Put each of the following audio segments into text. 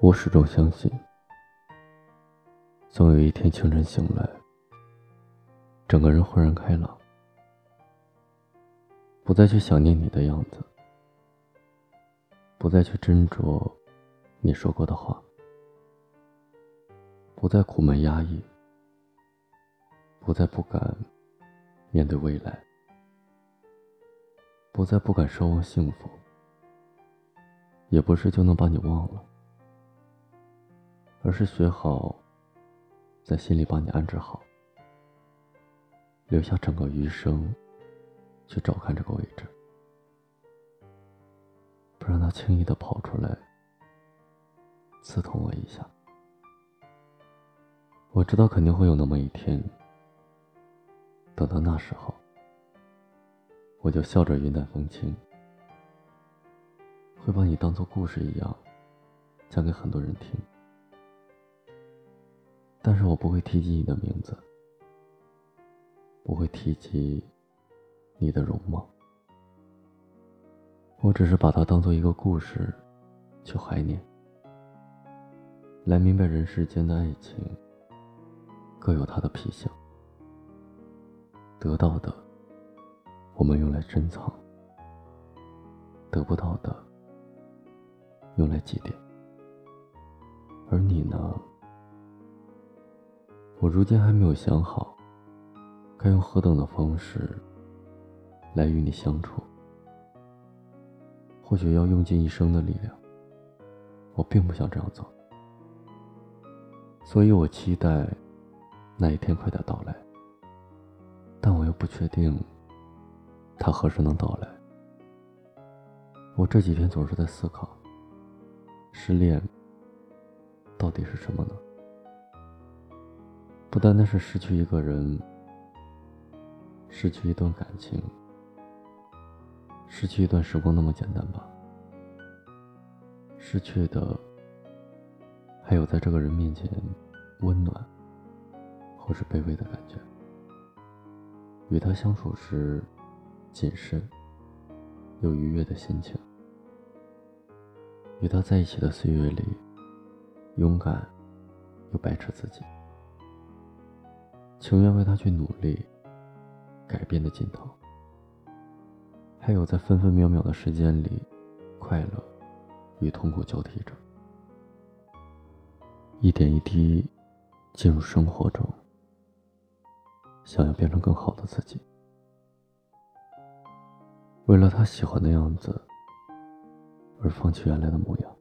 我始终相信，总有一天清晨醒来，整个人豁然开朗，不再去想念你的样子，不再去斟酌你说过的话，不再苦闷压抑，不再不敢面对未来，不再不敢奢望幸福，也不是就能把你忘了。而是学好，在心里把你安置好，留下整个余生，去照看这个位置，不让他轻易的跑出来，刺痛我一下。我知道肯定会有那么一天，等到那时候，我就笑着云淡风轻，会把你当做故事一样，讲给很多人听。不会提及你的名字，不会提及你的容貌，我只是把它当做一个故事去怀念，来明白人世间的爱情各有它的脾性，得到的我们用来珍藏，得不到的用来祭奠，而你呢？我如今还没有想好，该用何等的方式来与你相处。或许要用尽一生的力量，我并不想这样做，所以我期待那一天快点到来，但我又不确定它何时能到来。我这几天总是在思考，失恋到底是什么呢？不单单是失去一个人，失去一段感情，失去一段时光那么简单吧。失去的，还有在这个人面前温暖，或是卑微的感觉。与他相处时，谨慎又愉悦的心情。与他在一起的岁月里，勇敢又白痴自己。情愿为他去努力，改变的尽头，还有在分分秒秒的时间里，快乐与痛苦交替着，一点一滴进入生活中，想要变成更好的自己，为了他喜欢的样子而放弃原来的模样，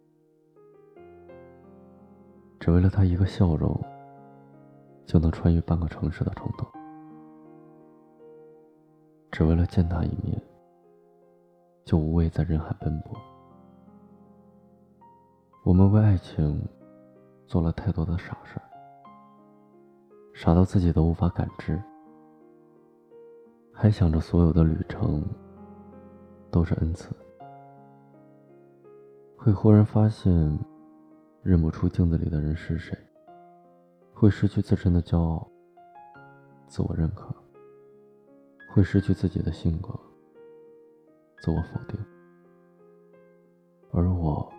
只为了他一个笑容。就能穿越半个城市的冲动，只为了见他一面，就无畏在人海奔波。我们为爱情做了太多的傻事儿，傻到自己都无法感知，还想着所有的旅程都是恩赐，会忽然发现认不出镜子里的人是谁。会失去自身的骄傲、自我认可，会失去自己的性格、自我否定，而我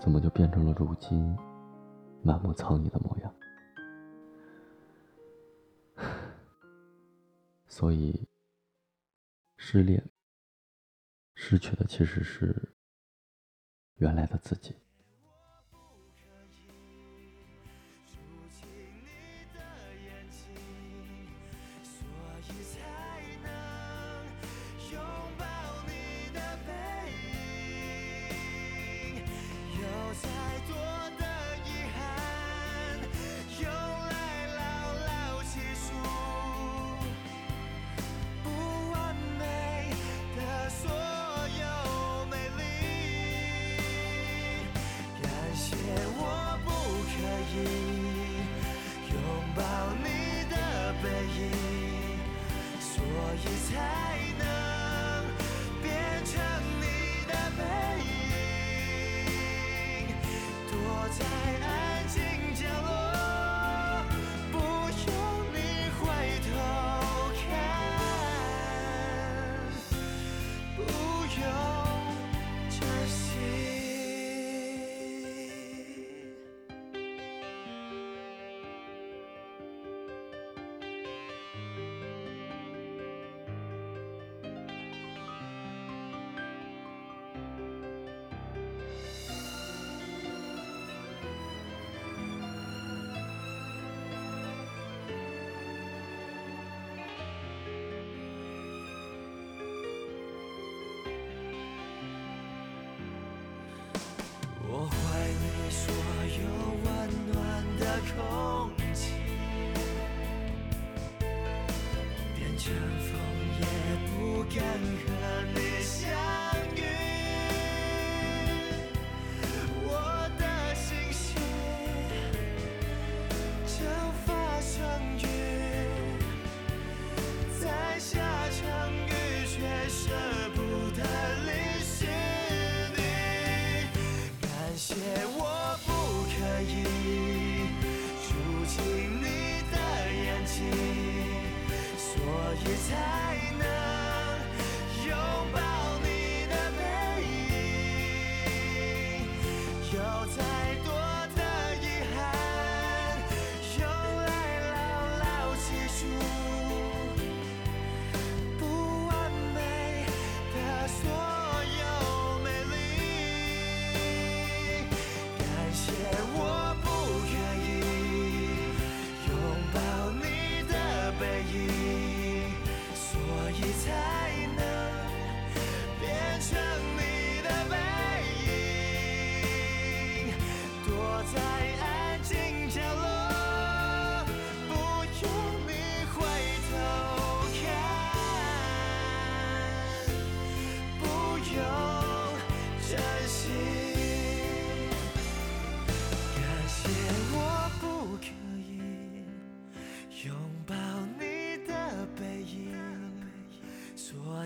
怎么就变成了如今满目苍痍的模样？所以，失恋失去的其实是原来的自己。his high again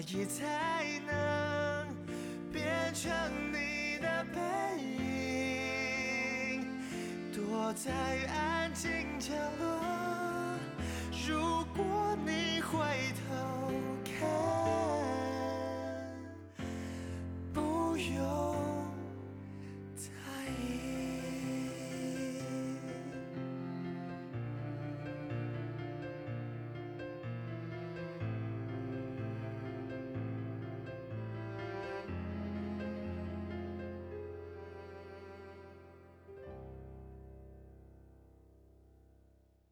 所以才能变成你的背影，躲在安静角落。